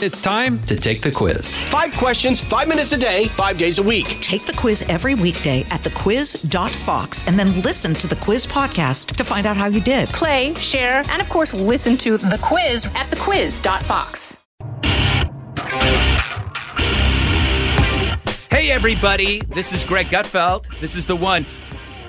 It's time to take the quiz. Five questions, five minutes a day, five days a week. Take the quiz every weekday at thequiz.fox and then listen to the quiz podcast to find out how you did. Play, share, and of course, listen to the quiz at thequiz.fox. Hey, everybody. This is Greg Gutfeld. This is the one.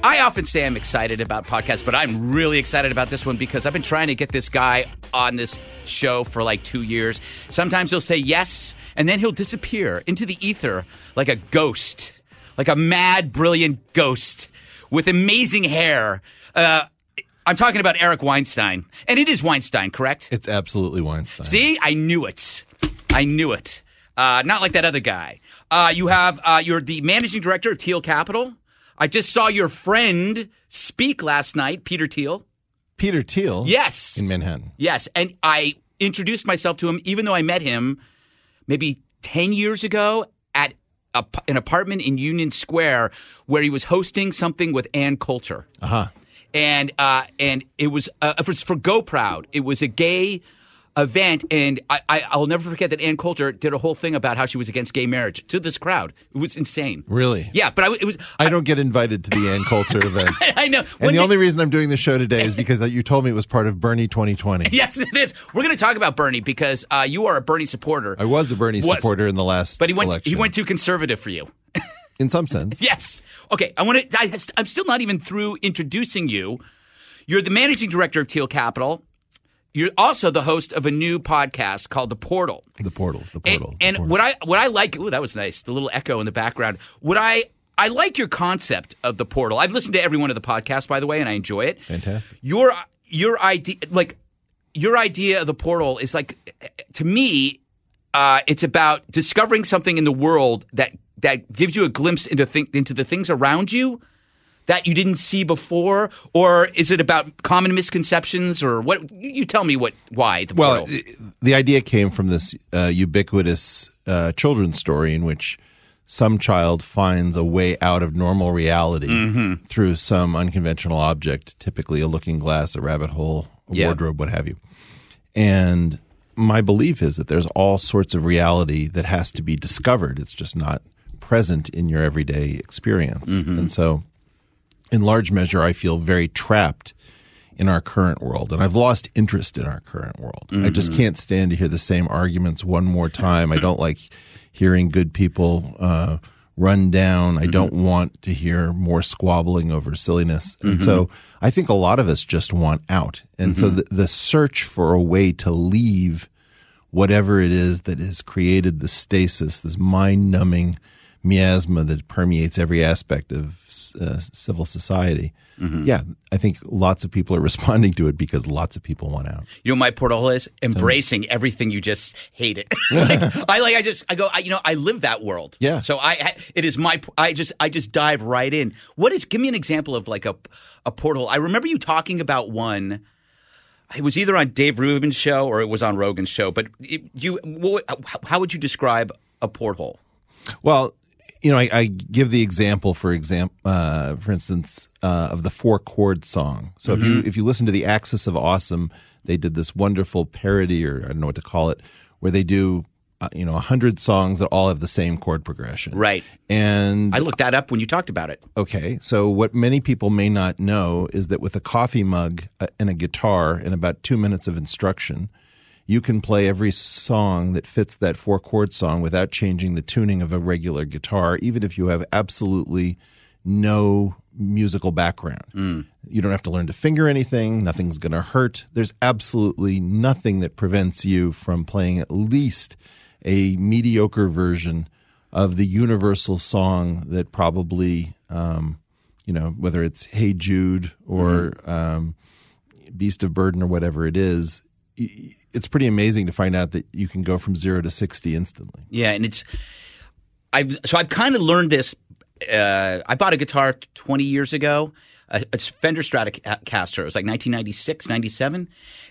I often say I'm excited about podcasts, but I'm really excited about this one because I've been trying to get this guy on this show for like two years. Sometimes he'll say yes, and then he'll disappear into the ether like a ghost, like a mad, brilliant ghost with amazing hair. Uh, I'm talking about Eric Weinstein. And it is Weinstein, correct? It's absolutely Weinstein. See, I knew it. I knew it. Uh, not like that other guy. Uh, you have uh, you're the managing director of Thiel Capital. I just saw your friend speak last night, Peter Thiel. Peter Thiel. Yes. In Manhattan. Yes, and I introduced myself to him, even though I met him maybe ten years ago at a, an apartment in Union Square where he was hosting something with Ann Coulter. Uh huh. and uh, and it was uh, for, for GOProud. It was a gay event, and I, I I'll never forget that Ann Coulter did a whole thing about how she was against gay marriage to this crowd. It was insane. Really? Yeah, but I, it was. I don't get invited to the Ann Coulter events. I know. And When the they- only reason I'm doing the show today is because you told me it was part of Bernie 2020. Yes, it is. We're going to talk about Bernie because uh, you are a Bernie supporter. I was a Bernie Was- supporter in the last but he went. election. He went too conservative for you. in some sense. Yes. Okay. I want to. I, I'm still not even through introducing you. You're the managing director of Thiel Capital. You're also the host of a new podcast called The Portal. The portal. The And, portal. and portal. what I what I like, ooh, that was nice. The little echo in the background. What I I like your concept of the portal. I've listened to every one of the podcasts, by the way, and I enjoy it. Fantastic. Your your idea, like your idea of the portal, is like to me, uh, it's about discovering something in the world that that gives you a glimpse into think, into the things around you that you didn't see before, or is it about common misconceptions, or what? You tell me what why the Well, the idea came from this uh, ubiquitous uh, children's story in which some child finds a way out of normal reality Mm-hmm. through some unconventional object, typically a looking glass, a rabbit hole, a Yeah. wardrobe, what have you. And my belief is that there's all sorts of reality that has to be discovered. It's just not present in your everyday experience. Mm-hmm. And so, in large measure, I feel very trapped in our current world. And I've lost interest in our current world. I Mm-hmm. just can't stand to hear the same arguments one more time. I don't like hearing good people uh, run down. I don't Mm-hmm. want to hear more squabbling over silliness. And so I think a lot of us just want out. And Mm-hmm. so the, the search for a way to leave whatever it is that has created the stasis, this mind numbing miasma that permeates every aspect of uh, civil society. Mm-hmm. Yeah, I think lots of people are responding to it because lots of people want out. You know, my portal is embracing everything you just hate it. like, I like. I just. I go. I, you know, I live that world. Yeah. So I. I- It is my. I just. I just dive right in. What is? Give me an example of like a a portal. I remember you talking about one. It was either on Dave Rubin's show or it was on Rogan's show. But it, you, what, how would you describe a porthole? Well, you know, I, I give the example for example, uh, for instance, uh, of the four chord song. So if you if you listen to the Axis of Awesome, they did this wonderful parody, or I don't know what to call it, where they do. Uh, you know, a hundred songs that all have the same chord progression. Right. And I looked that up when you talked about it. Okay, so what many people may not know is that with a coffee mug uh, and a guitar and about two minutes of instruction, you can play every song that fits that four chord song without changing the tuning of a regular guitar, even if you have absolutely no musical background. You don't have to learn to finger anything, nothing's going to hurt. There's absolutely nothing that prevents you from playing at least a mediocre version of the universal song that probably, um, you know, whether it's Hey Jude or um, Beast of Burden or whatever it is, it's pretty amazing to find out that you can go from zero to 60 instantly. Yeah, and it's I've so I've kind of learned this. Uh, I bought a guitar 20 years ago. Uh, it's Fender Stratocaster. It was like 1996, 97.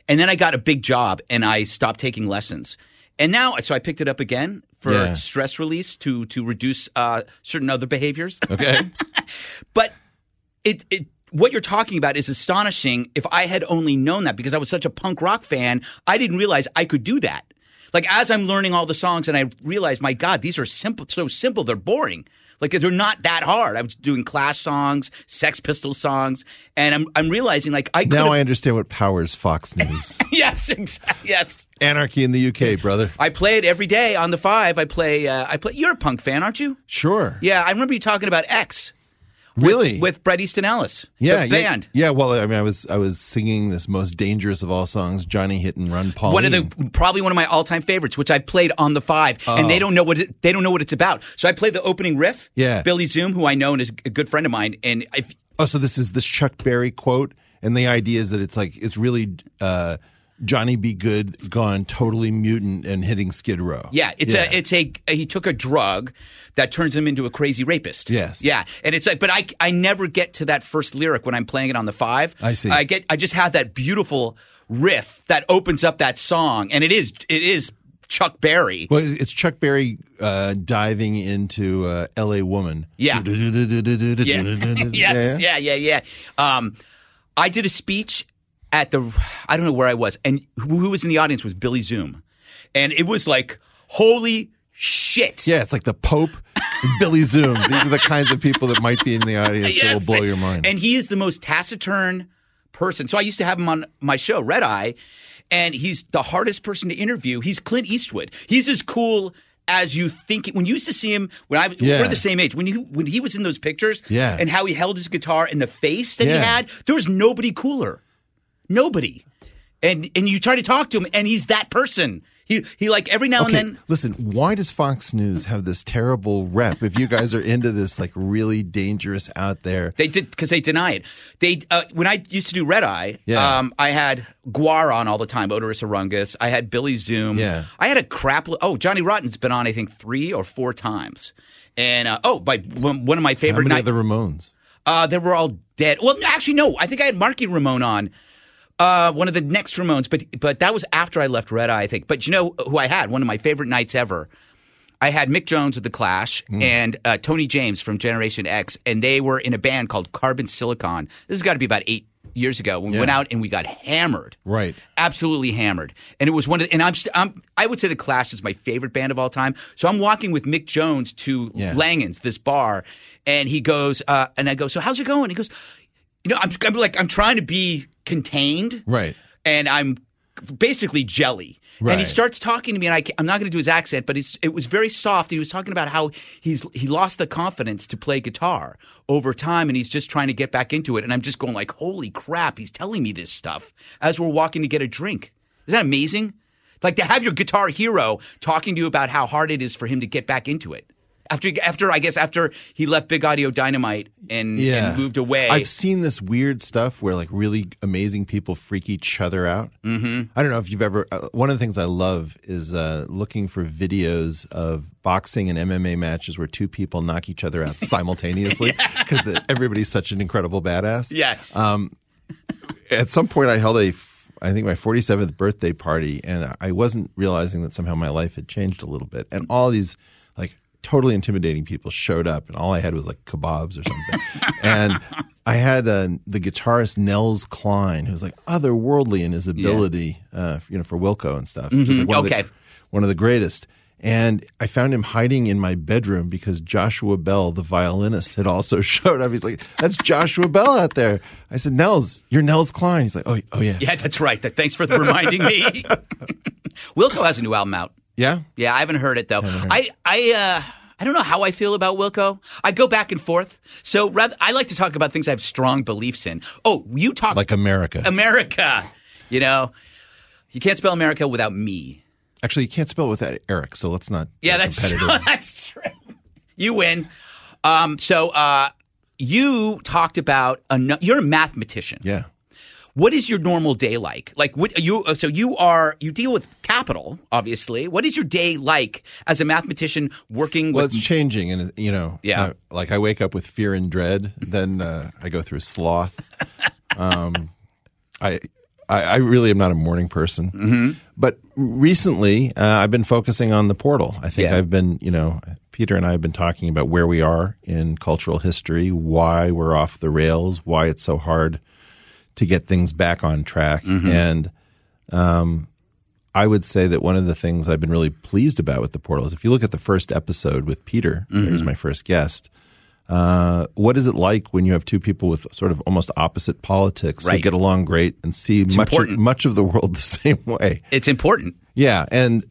And then I got a big job and I stopped taking lessons. And now, so I picked it up again for Yeah. stress release to to reduce uh, certain other behaviors. Okay. But it, it what you're talking about is astonishing. If I had only known that, because I was such a punk rock fan, I didn't realize I could do that. Like as I'm learning all the songs, and I realize, my God, these are simple, so simple. They're boring. Like they're not that hard. I was doing Clash songs, Sex Pistols songs, and I'm I'm realizing like I Now I understand what powers Fox News. yes exactly yes. Anarchy in the UK, brother. I play it every day on the five. I play. Uh, I play. You're a punk fan, aren't you? Sure. Yeah, I remember you talking about X. Really? with Bret Easton Ellis. yeah, the yeah, band. Yeah, well, I mean, I was I was singing this most dangerous of all songs, Johnny Hit and Run Paul. One of the probably one of my all time favorites, which I've played on the five, and they don't know what it, they don't know what it's about. So I play the opening riff. Yeah. Billy Zoom, who I know and is a good friend of mine, and if Oh, so this is this Chuck Berry quote, and the idea is that it's like it's really uh, Johnny B. Goode gone totally mutant and hitting Skid Row. Yeah, it's a it's a he took a drug that turns him into a crazy rapist. Yes. Yeah, and it's like, but I I never get to that first lyric when I'm playing it on the five. I see. I get I just have that beautiful riff that opens up that song, and it is it is Chuck Berry. Well, it's Chuck Berry uh, diving into uh, L.A. Woman. Yeah. Yeah. yes, yeah, yeah, yeah. Um, I did a speech at the I don't know where I was, and who, who was in the audience was Billy Zoom, and it was like holy shit. Yeah, it's like the Pope and Billy Zoom. These are the kinds of people that might be in the audience that will blow your mind. And he is the most taciturn person. So I used to have him on my show, Red Eye, and he's the hardest person to interview. He's Clint Eastwood. He's as cool as you think. When you used to see him, when I Yeah. we're the same age, when he when he was in those pictures, Yeah. and how he held his guitar and the face that he had, there was nobody cooler, nobody. And and you try to talk to him, and he's that person. He he like every now Okay, and then. listen, why does Fox News have this terrible rep if you guys are into this like really dangerous out there? They did because they deny it. They uh, when I used to do Red Eye, Yeah. um, I had GWAR on all the time, Oderus Urungus. I had Billy Zoom. Yeah. I had a crap. Oh, Johnny Rotten's been on I think three or four times. And uh, oh, by one one of my favorite. How many night, of the Ramones? uh, they were all dead. Well, actually, no. I think I had Marky Ramone on. Uh, one of the next Ramones, but but that was after I left Red Eye, I think. But you know who I had? One of my favorite nights ever. I had Mick Jones of the Clash and uh, Tony James from Generation X, and they were in a band called Carbon Silicon. This has got to be about eight years ago. We went out and we got hammered, Right. Absolutely hammered, and it was one of. The, and I'm, st- I'm I would say the Clash is my favorite band of all time. So I'm walking with Mick Jones to Yeah. Langan's, this bar, and he goes, uh, and I go, so how's it going? He goes, you know, I'm, I'm like, I'm trying to be contained, Right. and I'm basically jelly. And he starts talking to me, and I, am not going to do his accent, but it's, it was very soft. He was talking about how he's he lost the confidence to play guitar over time, and he's just trying to get back into it. And I'm just going like, holy crap, he's telling me this stuff as we're walking to get a drink. Is that amazing? Like to have your guitar hero talking to you about how hard it is for him to get back into it. After, after I guess after he left Big Audio Dynamite and, Yeah. and moved away. I've seen this weird stuff where like really amazing people freak each other out. Mm-hmm. I don't know if you've ever. Uh, one of the things I love is uh, looking for videos of boxing and MMA matches where two people knock each other out simultaneously because everybody's such an incredible badass. yeah. At some point, I held a. I think my 47th birthday party, and I wasn't realizing that somehow my life had changed a little bit. And all these totally intimidating people showed up, and all I had was like kebabs or something. and I had uh, the guitarist Nels Cline, who's like otherworldly in his ability, uh, you know, for Wilco and stuff. Just like one Okay. of the, one of the greatest. And I found him hiding in my bedroom because Joshua Bell, the violinist, had also showed up. He's like, "That's Joshua Bell out there." I said, "Nels, you're Nels Cline." He's like, "Oh, oh yeah, Yeah, that's right. Thanks for reminding me. Wilco has a new album out. Yeah." Yeah, I haven't heard it though. I I uh I don't know how I feel about Wilco. I go back and forth. So rather, I like to talk about things I have strong beliefs in. Oh, you talk Like America. America. You know, you can't spell America without me. Actually, you can't spell it without Eric, so let's not. Yeah, that's competitive. that's true. You win. Um, so uh, you talked about a, you're a mathematician. yeah. What is your normal day like? Like what you uh, so you are you deal with capital, obviously. What is your day like as a mathematician working Well, with it's changing, and you know, Yeah. uh, like I wake up with fear and dread, then uh, I go through sloth. Um, I, I, I really am not a morning person, mm-hmm. but recently uh, I've been focusing on the portal. I think Yeah. I've been, you know, Peter and I have been talking about where we are in cultural history, why we're off the rails, why it's so hard to get things back on track, and um, I would say that one of the things I've been really pleased about with the portal is if you look at the first episode with Peter, Mm-hmm. who's my first guest. Uh, what is it like when you have two people with sort of almost opposite politics who get along great and see much of, much of the world the same way? It's important. Yeah, and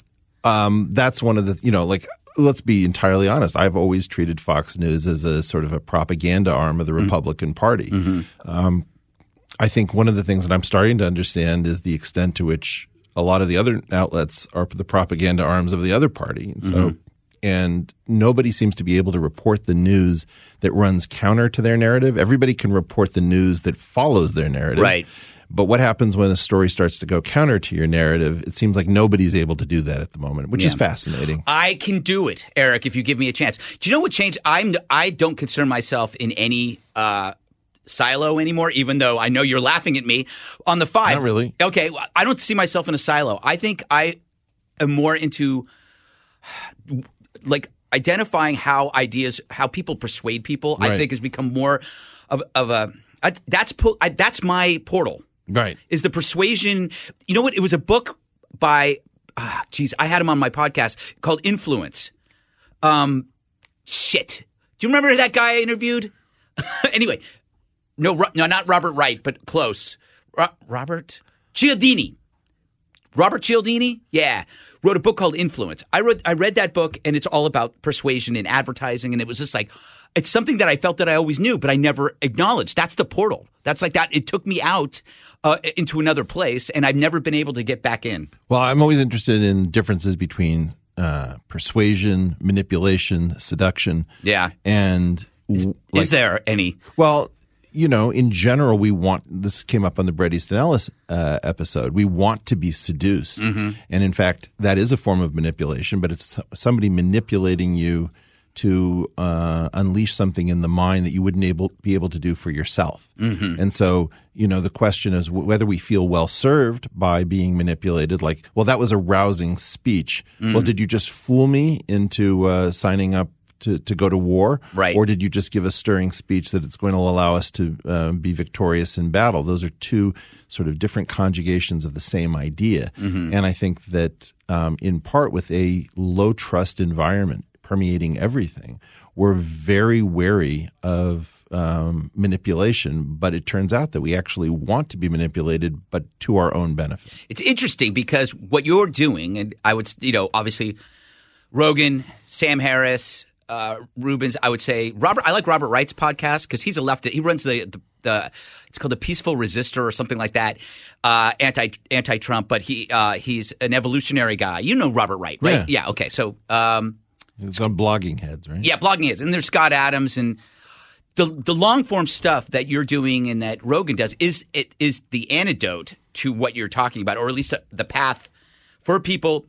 um, that's one of the you know like let's be entirely honest. I've always treated Fox News as a sort of a propaganda arm of the Republican Party. Um, I think one of the things that I'm starting to understand is the extent to which a lot of the other outlets are the propaganda arms of the other party. And so, and nobody seems to be able to report the news that runs counter to their narrative. Everybody can report the news that follows their narrative. Right. But what happens when a story starts to go counter to your narrative? It seems like nobody's able to do that at the moment, which is fascinating. I can do it, Eric, if you give me a chance. Do you know what changed? I'm I don't concern myself in any uh, silo anymore, even though I know you're laughing at me on the five. Not really. Okay, I don't see myself in a silo. I think I am more into like identifying how ideas, how people persuade people. I think has become more of of a I, that's pu- I, that's my portal Right. is the persuasion. You know what? It was a book by, ah, geez, I had him on my podcast called Influence. Um, shit. Do you remember that guy I interviewed? anyway, no, no, not Robert Wright, but close. Ro- Robert Cialdini. Robert Cialdini, yeah, wrote a book called Influence. I read I read that book, and it's all about persuasion and advertising, and it was just like it's something that I felt that I always knew, but I never acknowledged. That's the portal. That's like that. It took me out uh, into another place, and I've never been able to get back in. Well, I'm always interested in differences between uh, persuasion, manipulation, seduction. Yeah. And w- like- Is there any? Well, you know, in general, we want this came up on the Bret Easton Ellis uh, episode. We want to be seduced, and in fact, that is a form of manipulation. But it's somebody manipulating you to uh, unleash something in the mind that you wouldn't able be able to do for yourself. And so, you know, the question is w- whether we feel well served by being manipulated. Like, well, that was a rousing speech. Well, did you just fool me into uh, signing up? To, to go to war, Right. Or did you just give a stirring speech that it's going to allow us to uh, be victorious in battle? Those are two sort of different conjugations of the same idea. Mm-hmm. And I think that um, in part with a low trust environment permeating everything, we're very wary of um, manipulation. But it turns out that we actually want to be manipulated, but to our own benefit. It's interesting because what you're doing, and I would, you know, obviously, Rogan, Sam Harris, uh, Rubens. I would say Robert. I like Robert Wright's podcast because he's a leftist. He runs the, the the it's called the Peaceful Resistor or something like that. Uh, anti anti Trump, but he uh, he's an evolutionary guy. You know Robert Wright, right? Yeah. Okay. So um, It's on Bloggingheads, right? yeah, blogging is, and there's Scott Adams and the the long form stuff that you're doing and that Rogan does is it is the antidote to what you're talking about, or at least the path for people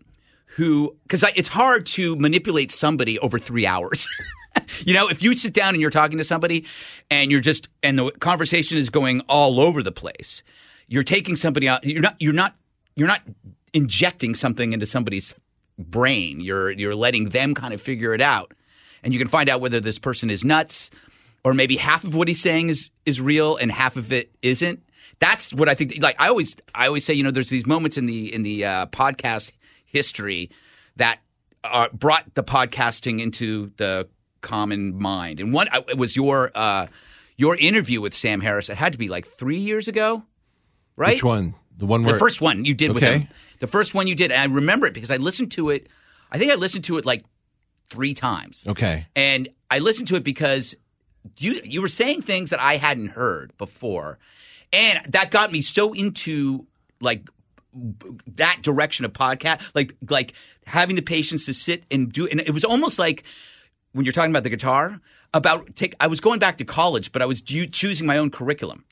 who because it's hard to manipulate somebody over three hours. you know, if you sit down and you're talking to somebody and you're just and the conversation is going all over the place, you're taking somebody out. You're not. You're not. You're not injecting something into somebody's brain. You're you're letting them kind of figure it out, and you can find out whether this person is nuts or maybe half of what he's saying is is real and half of it isn't. That's what I think. Like I always I always say, you know, there's these moments in the in the uh, podcast history that uh, brought the podcasting into the common mind. And one uh, it was your uh, your interview with Sam Harris. It had to be like three years ago, right? Which one? The one where The first one you did with him. The first one you did, and I remember it because I listened to it. I think I listened to it like three times. Okay. And I listened to it because you you were saying things that I hadn't heard before, and that got me so into like that direction of podcast, like like having the patience to sit and do. And it was almost like when you're talking about the guitar, about take. I was going back to college, but I was choosing my own curriculum.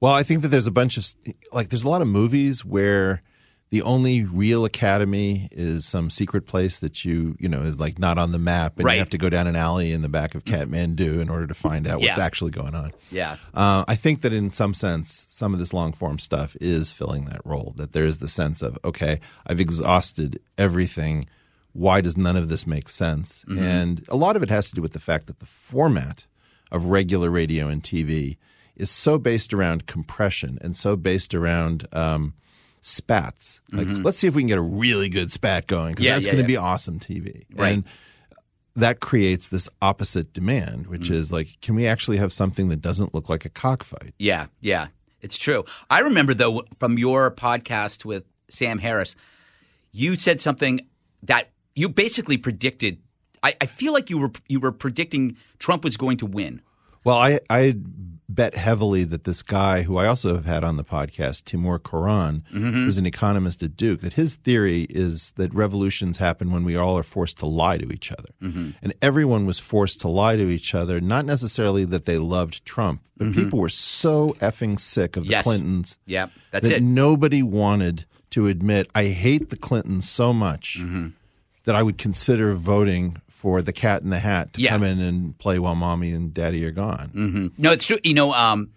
Well, I think that there's a bunch of like there's a lot of movies where the only real academy is some secret place that you you know is like not on the map, and Right. you have to go down an alley in the back of Kathmandu in order to find out what's actually going on. Yeah. Uh, I think that in some sense, some of this long form stuff is filling that role. That there is the sense of okay, I've exhausted everything. Why does none of this make sense? And a lot of it has to do with the fact that the format of regular radio and TV is so based around compression and so based around um, spats. Like, let's see if we can get a really good spat going because Mm-hmm. Yeah, that's yeah, going to yeah. be awesome TV. Right. And that creates this opposite demand, which is like, can we actually have something that doesn't look like a cockfight? Yeah, yeah, it's true. I remember though from your podcast with Sam Harris, you said something that you basically predicted. I, I feel like you were you were predicting Trump was going to win. Well, I I bet heavily that this guy who I also have had on the podcast, Timur Kuran, mm-hmm. who's an economist at Duke, that his theory is that revolutions happen when we all are forced to lie to each other. Mm-hmm. And everyone was forced to lie to each other, not necessarily that they loved Trump, but mm-hmm. people were so effing sick of the Yes. Clintons Yeah, that's that it. nobody wanted to admit, I hate the Clintons so much Mm-hmm. That I would consider voting for the cat in the hat to Yeah. come in and play while mommy and daddy are gone. No, it's true. You know, um,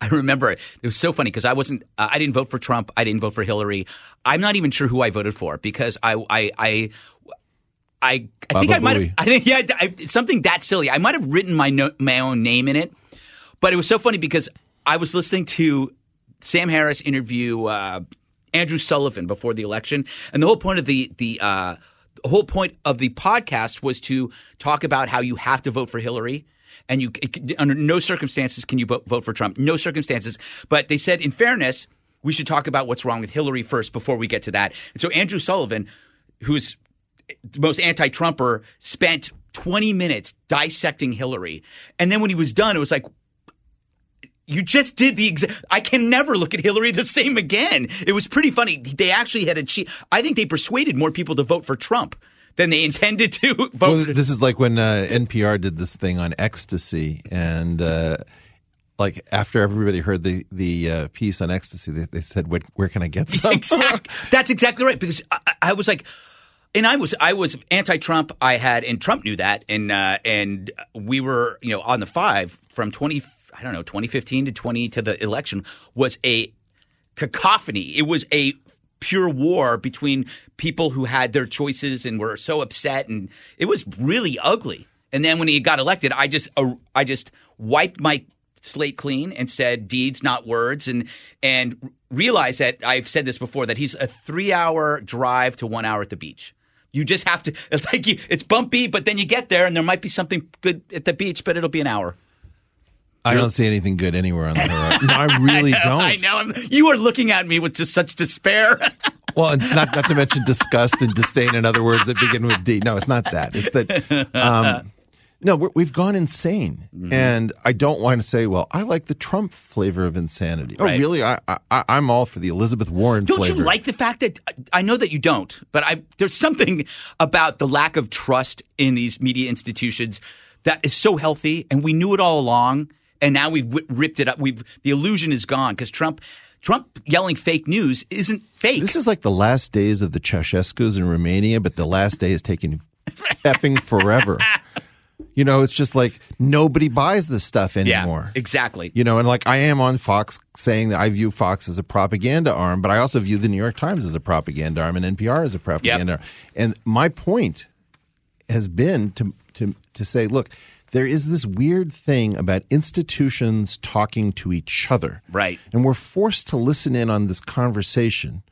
I remember it. It was so funny because I wasn't. Uh, I didn't vote for Trump. I didn't vote for Hillary. I'm not even sure who I voted for because I I I. I, I think I might have. I think yeah, I, something that silly. I might have written my no, my own name in it, but it was so funny because I was listening to Sam Harris interview uh, Andrew Sullivan before the election, and the whole point of the the uh, the whole point of the podcast was to talk about how you have to vote for Hillary. And you, under no circumstances can you vote, vote for Trump. No circumstances. But they said, in fairness, we should talk about what's wrong with Hillary first before we get to that. And so Andrew Sullivan, who's the most anti-Trumper, spent 20 minutes dissecting Hillary. And then when he was done, it was like, you just did the exact. I can never look at Hillary the same again. It was pretty funny. They actually had achieved. I think they persuaded more people to vote for Trump than they intended to vote. Well, this is like when uh, NPR did this thing on ecstasy, and uh, like after everybody heard the the uh, piece on ecstasy, they, they said, "Where, where can I get some?" exact. That's exactly right. Because I, I- I was like, and I was I was anti-Trump. I had, and Trump knew that, and uh, and we were you know on the five from twenty I don't know twenty fifteen to twenty to the election was a cacophony. It was a pure war between people who had their choices and were so upset, and it was really ugly. And then when he got elected, I just uh, I just wiped my slate clean and said deeds, not words, and and realized that I've said this before that he's a three hour drive to one hour at the beach. You just have to. It's like you, it's bumpy, but then you get there, and there might be something good at the beach, but it'll be an hour. I don't see anything good anywhere on the horizon. No, I really I know, don't. I know. I'm, you are looking at me with just such despair. Well, and not not to mention disgust and disdain and other words that begin with D. No, it's not that. It's that. Um, no, we're, we've gone insane, Mm-hmm. and I don't want to say, well, I like the Trump flavor of insanity. Right. Oh, really? I, I I'm all for the Elizabeth Warren Don't flavor. you like the fact that I know that you don't, but I there's something about the lack of trust in these media institutions that is so healthy, and we knew it all along, and now we've ripped it up. We've the illusion is gone because Trump Trump yelling fake news isn't fake. This is like the last days of the Ceausescu's in Romania, but the last day is taking effing forever. You know, it's just like nobody buys this stuff yeah, anymore. exactly. You know, and like I am on Fox saying that I view Fox as a propaganda arm, but I also view the New York Times as a propaganda arm and NPR as a propaganda arm. And my point has been to to to say, look, there is this weird thing about institutions talking to each other. Right. And we're forced to listen in on this conversation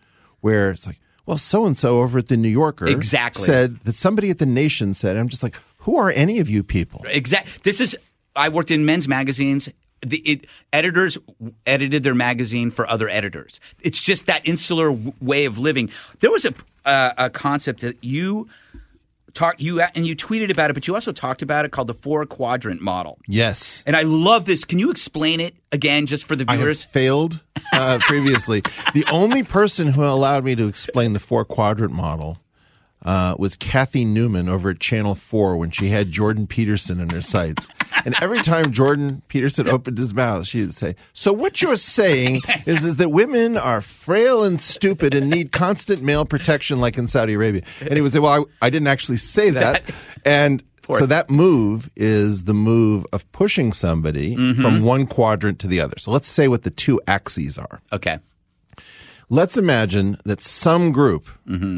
where it's like, well, so and so over at the New Yorker Exactly. said that somebody at the Nation said, I'm just like, who are any of you people? Exactly. This is. I worked in men's magazines. The it, editors edited their magazine for other editors. It's just that insular w- way of living. There was a uh, a concept that you talked you and you tweeted about it, but you also talked about it called the four quadrant model. Yes. And I love this. Can you explain it again, just for the I have viewers? failed uh, previously. the only person who allowed me to explain the four quadrant model uh, was Cathy Newman over at Channel 4 when she had Jordan Peterson in her sights. And every time Jordan Peterson opened his mouth, she would say, So what you're saying is, is that women are frail and stupid and need constant male protection like in Saudi Arabia. And he would say, Well, I, I didn't actually say that. And so that move is the move of pushing somebody from one quadrant to the other. So let's say what the two axes are. Okay. Let's imagine that some group,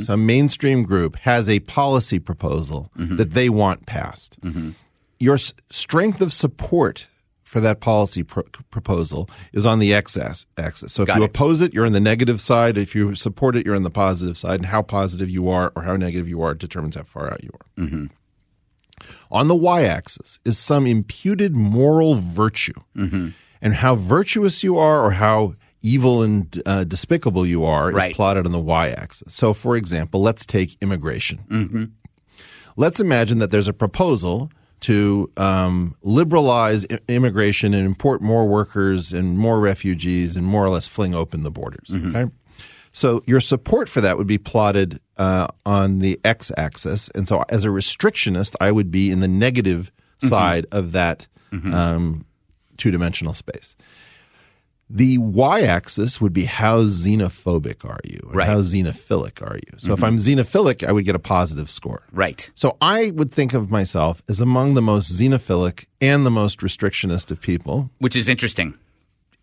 some mainstream group, has a policy proposal that they want passed. Your s- strength of support for that policy pro- proposal is on the x axis. So if Got you it. oppose it, you're on the negative side. If you support it, you're on the positive side. And how positive you are or how negative you are determines how far out you are. Mm-hmm. On the y axis is some imputed moral virtue. Mm-hmm. And how virtuous you are or how evil and uh, despicable you are Right. is plotted on the y axis. So, for example, let's take immigration. Mm-hmm. Let's imagine that there's a proposal to um, liberalize I- immigration and import more workers and more refugees and more or less fling open the borders. Okay. So your support for that would be plotted uh, on the x-axis, and so as a restrictionist, I would be in the negative side of that um, two-dimensional space. The y-axis would be how xenophobic are you, Right. how xenophilic are you. So if mm-hmm. I'm xenophilic, I would get a positive score. Right. So I would think of myself as among the most xenophilic and the most restrictionist of people, Which is interesting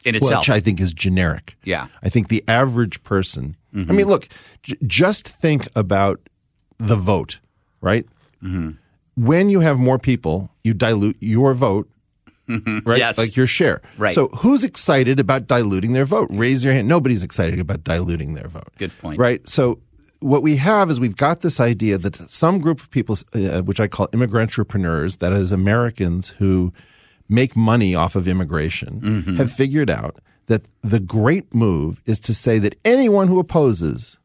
in itself. which I think is generic. Yeah. I think the average person, I mean, mm-hmm. look, j- just think about the vote, right? Mm-hmm. When you have more people, you dilute your vote, right? Yes. Like your share. Right. So who's excited about diluting their vote? Raise your hand. Nobody's excited about diluting their vote. Good point. Right. So what we have is we've got this idea that some group of people, uh, which I call immigrant entrepreneurs, that is Americans who make money off of immigration, Mm-hmm. have figured out that the great move is to say that anyone who opposes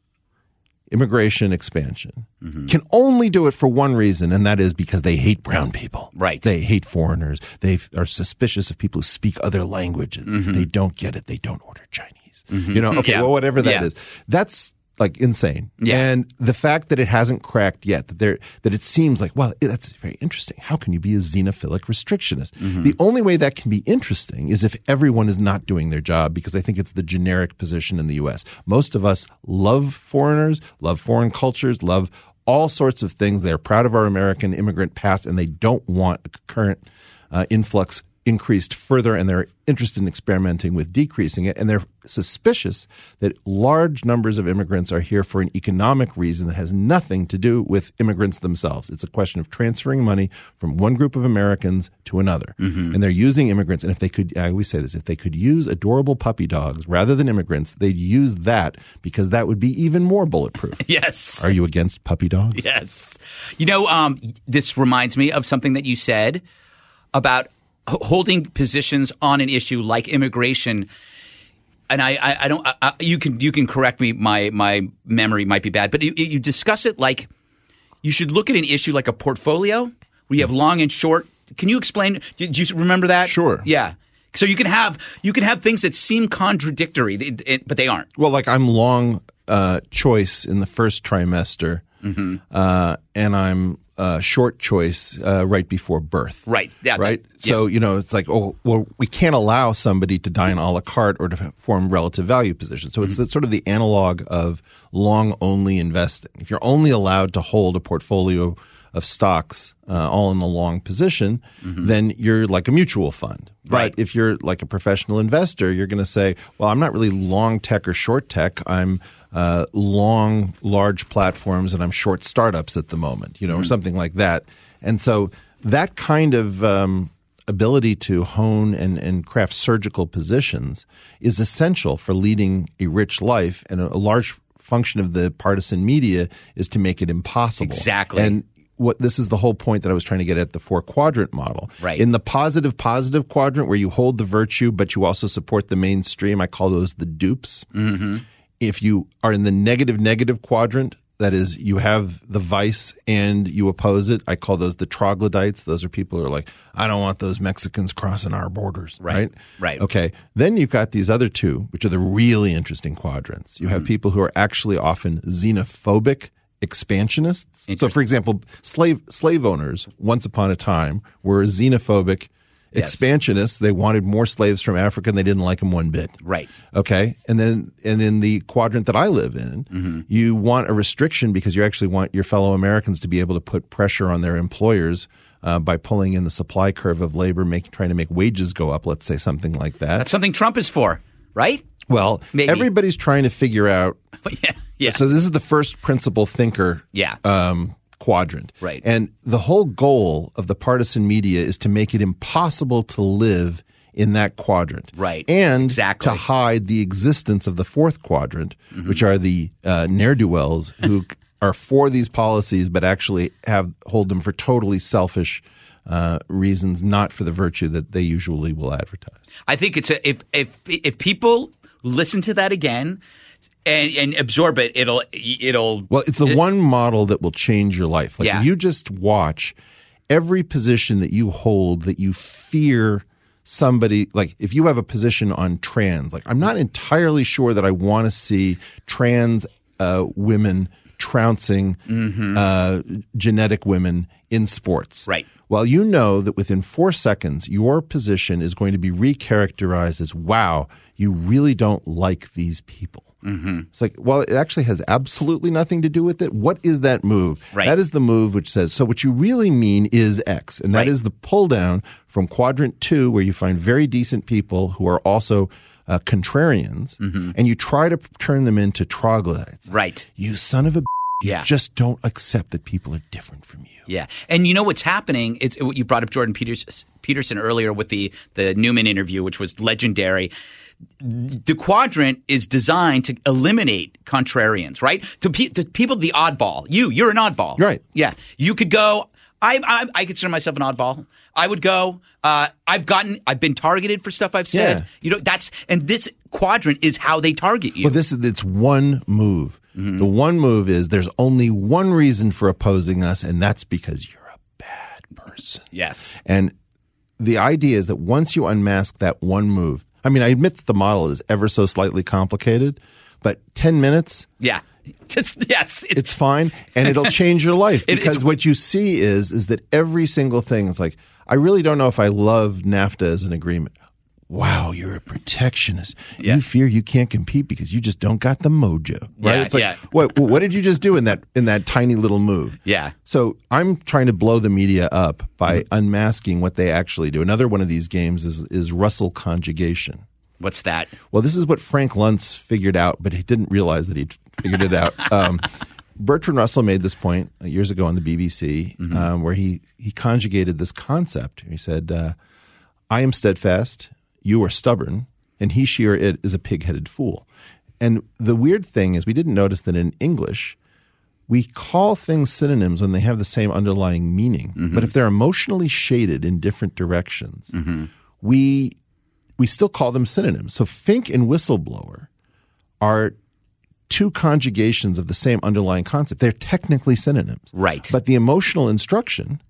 immigration expansion Mm-hmm. can only do it for one reason, and that is because they hate brown people. Right. They hate foreigners. They are suspicious of people who speak other languages. Mm-hmm. They don't get it. They don't order Chinese. You know, okay, Yeah. well, whatever that is, Yeah. That's like insane. Yeah. And the fact that it hasn't cracked yet, that there, that it seems like, well, that's very interesting. How can you be a xenophilic restrictionist? Mm-hmm. The only way that can be interesting is if everyone is not doing their job, because I think it's the generic position in the U.S. Most of us love foreigners, love foreign cultures, love all sorts of things. They're proud of our American immigrant past, and they don't want a current uh, influx increased further and they're interested in experimenting with decreasing it. And they're suspicious that large numbers of immigrants are here for an economic reason that has nothing to do with immigrants themselves. It's a question of transferring money from one group of americans to another. And they're using immigrants. And if they could i always say this if they could use adorable puppy dogs rather than immigrants they'd use that because that would be even more bulletproof. Yes. are you against puppy dogs? Yes. You know, um, this reminds me of something that you said about holding positions on an issue like immigration. And I, I, I don't. I, you can you can correct me. My my memory might be bad, but you, you discuss it like you should look at an issue like a portfolio where you have long and short. Can you explain? Do, do you remember that? Sure. Yeah. So you can have you can have things that seem contradictory, but they aren't. Well, like I'm long uh, choice in the first trimester, Mm-hmm. uh, and I'm uh, short choice uh, right before birth. Right. Yeah, Right. that- so you know, it's like, oh, well, we can't allow somebody to dine a la carte or to form relative value positions. So Mm-hmm. it's sort of the analog of long only investing. If you're only allowed to hold a portfolio of stocks uh, all in the long position, then you're like a mutual fund. But Mm-hmm. Right. if you're like a professional investor, you're going to say, well, I'm not really long tech or short tech. I'm uh, long large platforms and I'm short startups at the moment, you know, or something like that. And so that kind of um, ability to hone and, and craft surgical positions is essential for leading a rich life. And a, a large function of the partisan media is to make it impossible. Exactly. And what this is the whole point that I was trying to get at the four quadrant model. Right. In the positive positive quadrant where you hold the virtue but you also support the mainstream, I call those the dupes. Mm-hmm. If you are in the negative negative quadrant, that is you have the vice and you oppose it, I call those the troglodytes. Those are people who are like, I don't want those Mexicans crossing our borders. Right. Right. Right. Okay. Then you've got these other two, which are the really interesting quadrants. You have Mm-hmm. people who are actually often xenophobic expansionists. So, for example, slave slave owners once upon a time were xenophobic Yes. expansionists. They wanted more slaves from Africa, and they didn't like them one bit. Right. Okay, and then and in the quadrant that I live in, Mm-hmm. you want a restriction because you actually want your fellow Americans to be able to put pressure on their employers. Uh, by pulling in the supply curve of labor, make, trying to make wages go up, let's say something like that. That's something Trump is for, right? Well, Maybe. everybody's trying to figure out. yeah. Yeah. So this is the first principal thinker Yeah. um, quadrant. Right. And the whole goal of the partisan media is to make it impossible to live in that quadrant. Right. And Exactly. to hide the existence of the fourth quadrant, which are the uh, ne'er do wells who are for these policies but actually have hold them for totally selfish uh, reasons, not for the virtue that they usually will advertise. I think it's a, if if if people listen to that again and, and absorb it, it'll it'll Well, it's the one model that will change your life. Like Yeah. if you just watch every position that you hold that you fear somebody like if you have a position on trans, like I'm not entirely sure that I want to see trans uh, women trouncing uh, genetic women in sports. Right. Well, you know that within four seconds, your position is going to be recharacterized as, wow, you really don't like these people. Mm-hmm. It's like, well, it actually has absolutely nothing to do with it. What is that move? Right. That is the move which says, so what you really mean is X. And that Right. is the pull down from quadrant two, where you find very decent people who are also uh, contrarians, and you try to turn them into troglodytes. right. You son of a b- you Yeah. just don't accept that people are different from you. Yeah, and you know what's happening? It's what you brought up Jordan Peters, Peterson earlier with the the Newman interview, which was legendary. The quadrant is designed to eliminate contrarians, right? To, pe- to people, the oddball. You, you're an oddball, Right. Yeah, you could go. I, I, I consider myself an oddball. I would go. Uh, I've gotten. I've been targeted for stuff I've said. Yeah. You know, that's and this quadrant is how they target you. Well, this is it's one move. Mm-hmm. The one move is there's only one reason for opposing us, and that's because you're a bad person. yes. And the idea is that once you unmask that one move, I mean, I admit that the model is ever so slightly complicated, but 10 minutes, Yeah. Just yes. It's, it's fine and it'll change your life It- because what you see is is that every single thing it's like I really don't know if I love NAFTA as an agreement. Wow, you're a protectionist. Yeah. You fear you can't compete because you just don't got the mojo, right? Yeah, it's like yeah. what what did you just do in that in that tiny little move? Yeah. So I'm trying to blow the media up by unmasking what they actually do. Another one of these games is is Russell conjugation. what's that? Well, this is what Frank Luntz figured out, but he didn't realize that he'd figured it out. Um, Bertrand Russell made this point years ago on the BBC, um, where he he conjugated this concept. He said, uh, "I am steadfast, you are stubborn, and he, she, or it is a pig-headed fool." And the weird thing is, we didn't notice that in English, we call things synonyms when they have the same underlying meaning. Mm-hmm. But if they're emotionally shaded in different directions, mm-hmm. we we still call them synonyms. So fink and whistleblower are two conjugations of the same underlying concept. They're technically synonyms. Right. But the emotional instruction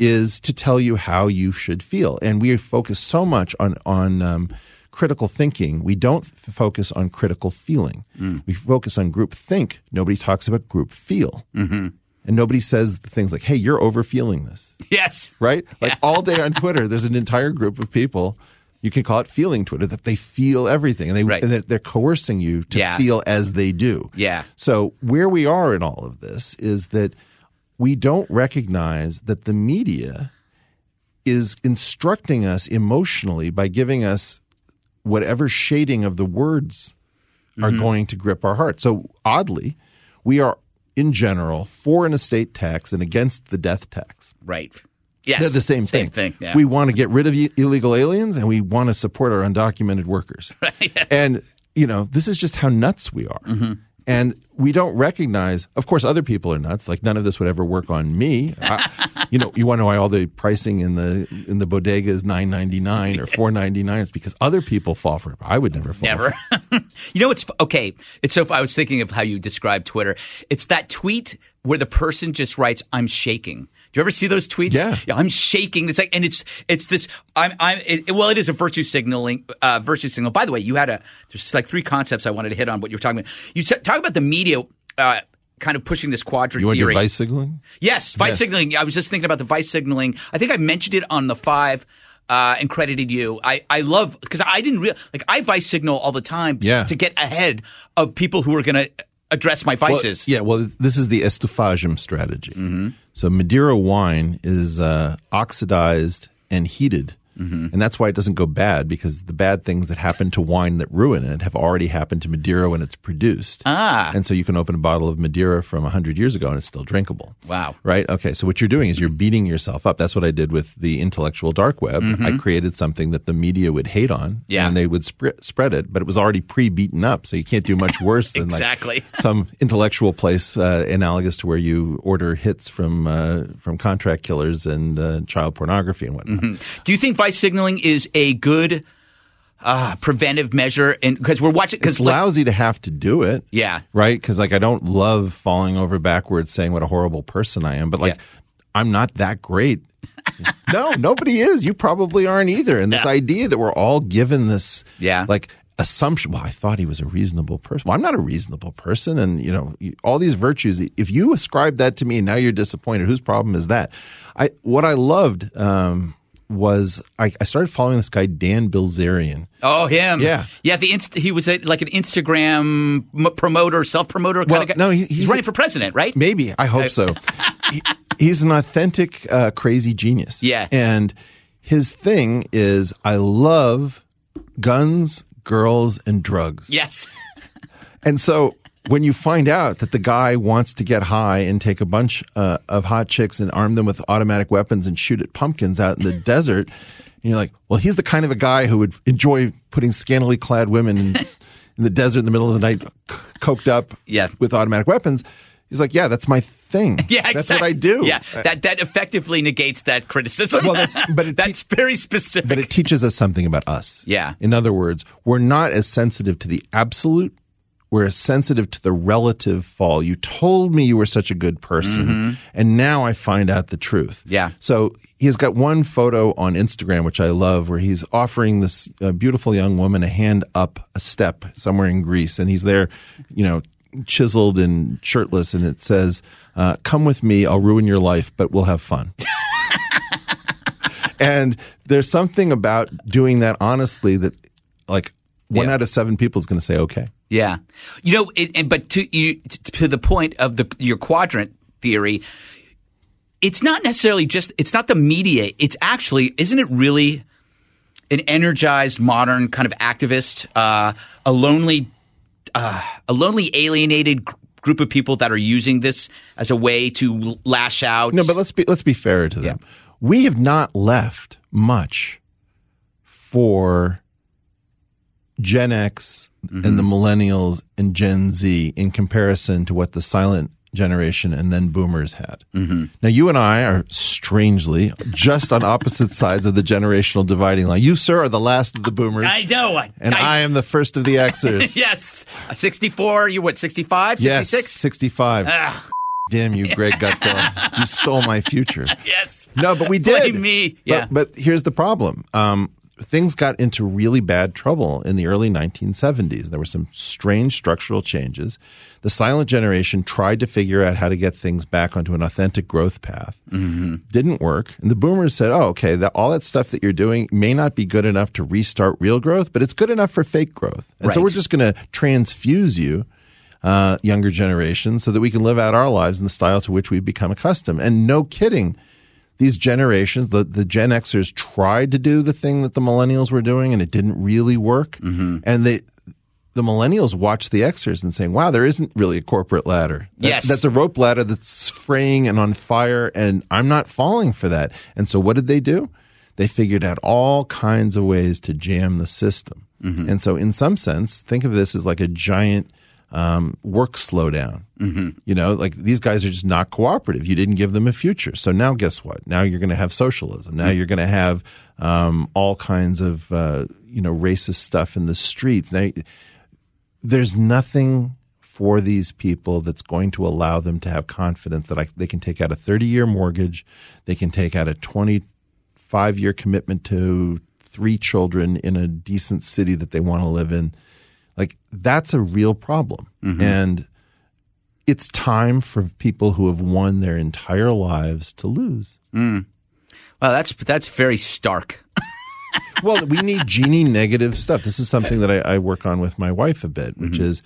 is to tell you how you should feel. And we focus so much on on um, critical thinking. We don't f- focus on critical feeling. We focus on group think. Nobody talks about group feel. Mm-hmm. And nobody says things like, hey, you're overfeeling this Yes. right? Like all day on Twitter, there's an entire group of people. You can call it feeling Twitter that they feel everything, and they Right. and they're, they're coercing you to Yeah. feel as they do. Yeah. So where we are in all of this is that we don't recognize that the media is instructing us emotionally by giving us whatever shading of the words are Mm-hmm. going to grip our heart. So oddly, we are in general for an estate tax and against the death tax. Right. Yes. They're the same, Same thing. thing. Yeah. We want to get rid of illegal aliens and we want to support our undocumented workers. And, you know, this is just how nuts we are. Mm-hmm. And we don't recognize, of course, other people are nuts. Like none of this would ever work on me. I, you know, you want to know why all the pricing in the in the bodega is nine ninety nine or four ninety nine? It's because other people fall for it. I would never fall. Never. For it. you know, it's okay. It's so. I was thinking of how you describe Twitter. It's that tweet where the person just writes, "I'm shaking." Do you ever see those tweets? Yeah. I'm shaking. It's like, and it's it's this. I'm I'm. It, well, it is a virtue signaling. Uh, virtue signal. By the way, you had a. There's like three concepts I wanted to hit on. What you were talking about. You said, talk about the media. Uh, kind of pushing this quadrant You want theory. vice signaling? Yes, vice Yes. signaling. I was just thinking about the vice signaling. I think I mentioned it on the five uh, and credited you. I, I love because I didn't real like I vice signal all the time Yeah. to get ahead of people who are going to address my Well, vices. yeah, well, this is the estufagem strategy. Mm-hmm. So Madeira wine is uh, oxidized and heated And that's why it doesn't go bad because the bad things that happen to wine that ruin it have already happened to Madeira when it's produced. Ah. And so you can open a bottle of Madeira from 100 years ago and it's still drinkable. Wow. Right? Okay. So what you're doing is you're beating yourself up. That's what I did with the intellectual dark web. I created something that the media would hate on Mm-hmm. Yeah. and they would sp- spread it, but it was already pre beaten up. So you can't do much worse than Exactly. like some intellectual place uh, analogous to where you order hits from uh, from contract killers and uh, child pornography and whatnot. Do you think vice signaling is a good uh, preventive measure? And because we're watching, because It's lousy to have to do it. Yeah. Right? Because like I don't love falling over backwards saying what a horrible person I am, but like Yeah. I'm not that great. no, nobody is. You probably aren't either. And this Yeah. idea that we're all given this Yeah. like assumption, well, I thought he was a reasonable person. Well, I'm not a reasonable person. And, you know, all these virtues, if you ascribe that to me and now you're disappointed, whose problem is that? I, what I loved, um, was I, I started following this guy, Dan Bilzerian. oh him, Yeah. yeah. The inst- he was a, like an Instagram m- promoter, self promoter kind Well, of guy. no, he- he's, he's running a- for president, right? Maybe. I hope so. he, he's an authentic, uh, crazy genius. Yeah. And his thing is I love guns, girls, and drugs. Yes. And so when you find out that the guy wants to get high and take a bunch uh, of hot chicks and arm them with automatic weapons and shoot at pumpkins out in the desert, and you're like, well, he's the kind of a guy who would enjoy putting scantily clad women in, in the desert in the middle of the night, c- coked up Yeah. with automatic weapons. He's like, yeah, that's my thing. Yeah, that's what I do. Yeah, that that effectively negates that criticism. Well, that's- but it that's very specific. but it teaches us something about us. Yeah. In other words, we're not as sensitive to the absolute. We're sensitive to the relative fall. You told me you were such a good person, and now I find out the truth. Mm-hmm. Yeah. So he's got one photo on Instagram, which I love, where he's offering this uh, beautiful young woman a hand up a step somewhere in Greece, and he's there, you know, chiseled and shirtless, and it says, uh, "Come with me, I'll ruin your life, but we'll have fun." and there's something about doing that honestly that like one Yeah. out of seven people is going to say okay Yeah, you know, it, and but to you to the point of the your quadrant theory, it's not necessarily just it's not the media. It's actually isn't it really an energized modern kind of activist, uh, a lonely, uh, a lonely alienated group of people that are using this as a way to lash out. no but let's be let's be fair to them we have not left much for gen x and the millennials and gen z in comparison to what the silent generation and then boomers had now you and i are strangely just on opposite sides of the generational dividing line you sir are the last of the boomers I know, I, and I, am the first of the Xers. yes, sixty four. You what? 65, yes, 66? 65. Ah, Damn you, Greg Gutfeld. you stole my future. yes. No, but we did. Blame me. Yeah. But, but here's the problem. Um, things got into really bad trouble in the early 1970s. There were some strange structural changes. The silent generation tried to figure out how to get things back onto an authentic growth path. Mm-hmm. Didn't work. And the boomers said, oh, okay, that, all that stuff that you're doing may not be good enough to restart real growth, but it's good enough for fake growth. And so we're just going to transfuse you uh, younger generations so that we can live out our lives in the style to which we've become accustomed. And no kidding, these generations, the, the Gen Xers tried to do the thing that the millennials were doing and it didn't really work. Mm-hmm. And they, the millennials watched the Xers and saying, wow, there isn't really a corporate ladder. That- Yes. That's a rope ladder that's fraying and on fire, and I'm not falling for that. And so what did they do? They figured out all kinds of ways to jam the system. Mm-hmm. And so, in some sense, think of this as like a giant um, work slowdown. Mm-hmm. You know, like these guys are just not cooperative. You didn't give them a future. So now, guess what? Now you're going to have socialism. Now you're going to have um, all kinds of uh, you know racist stuff in the streets. Now, there's nothing for these people that's going to allow them to have confidence that I, they can take out a 30 year mortgage, they can take out a 25 year commitment to three children in a decent city that they want to live in. Like that's a real problem. Mm-hmm. And it's time for people who have won their entire lives to lose. Mm. Well, that's that's very stark. well, we need Gini negative stuff. This is something that I, I work on with my wife a bit, which mm-hmm. is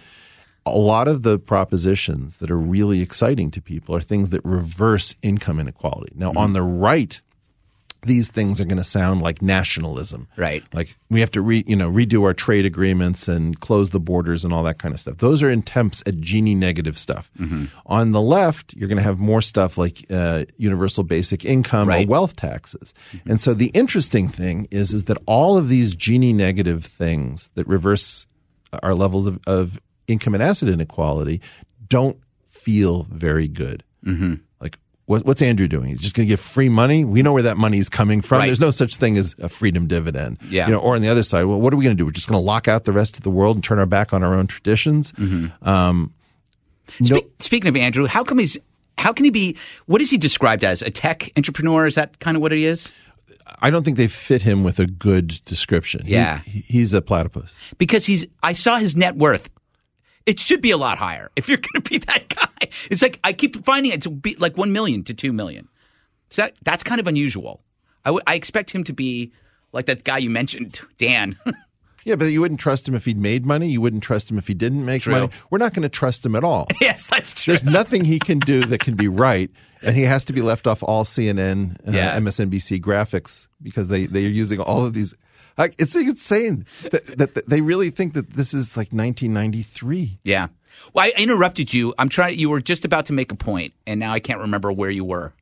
a lot of the propositions that are really exciting to people are things that reverse income inequality. Now, mm-hmm. on the right, these things are going to sound like nationalism. Right. Like we have to re, you know, redo our trade agreements and close the borders and all that kind of stuff. Those are attempts at Gini negative stuff. Mm-hmm. On the left, you're going to have more stuff like uh, universal basic income Right. or wealth taxes. And so the interesting thing is, is that all of these Gini negative things that reverse our levels of, of income and asset inequality don't feel very good. Mm-hmm. What, what's Andrew doing? He's just going to give free money. We know where that money is coming from. Right. There's no such thing as a freedom dividend. Yeah. You know, or on the other side, well, what are we going to do? We're just going to lock out the rest of the world and turn our back on our own traditions. Um, no- Spe- speaking of Andrew, how come he's how can he be what is he described as? A tech entrepreneur? Is that kind of what he is? I don't think they fit him with a good description. Yeah. he- he's a platypus. Because he's I saw his net worth. It should be a lot higher if you're going to be that guy. It's like I keep finding it to be like 1 million to 2 million. So that, that's kind of unusual. I would- I expect him to be like that guy you mentioned, Dan. Yeah, but you wouldn't trust him if he'd made money. You wouldn't trust him if he didn't make True. money. We're not going to trust him at all. yes, that's true. There's nothing he can do that can be right, and he has to be left off all CNN, uh, Yeah. MSNBC graphics because they they are using all of these. Like, it's insane that, that, that they really think that this is like 1993. Yeah. Well, I interrupted you. I'm trying. You were just about to make a point, and now I can't remember where you were.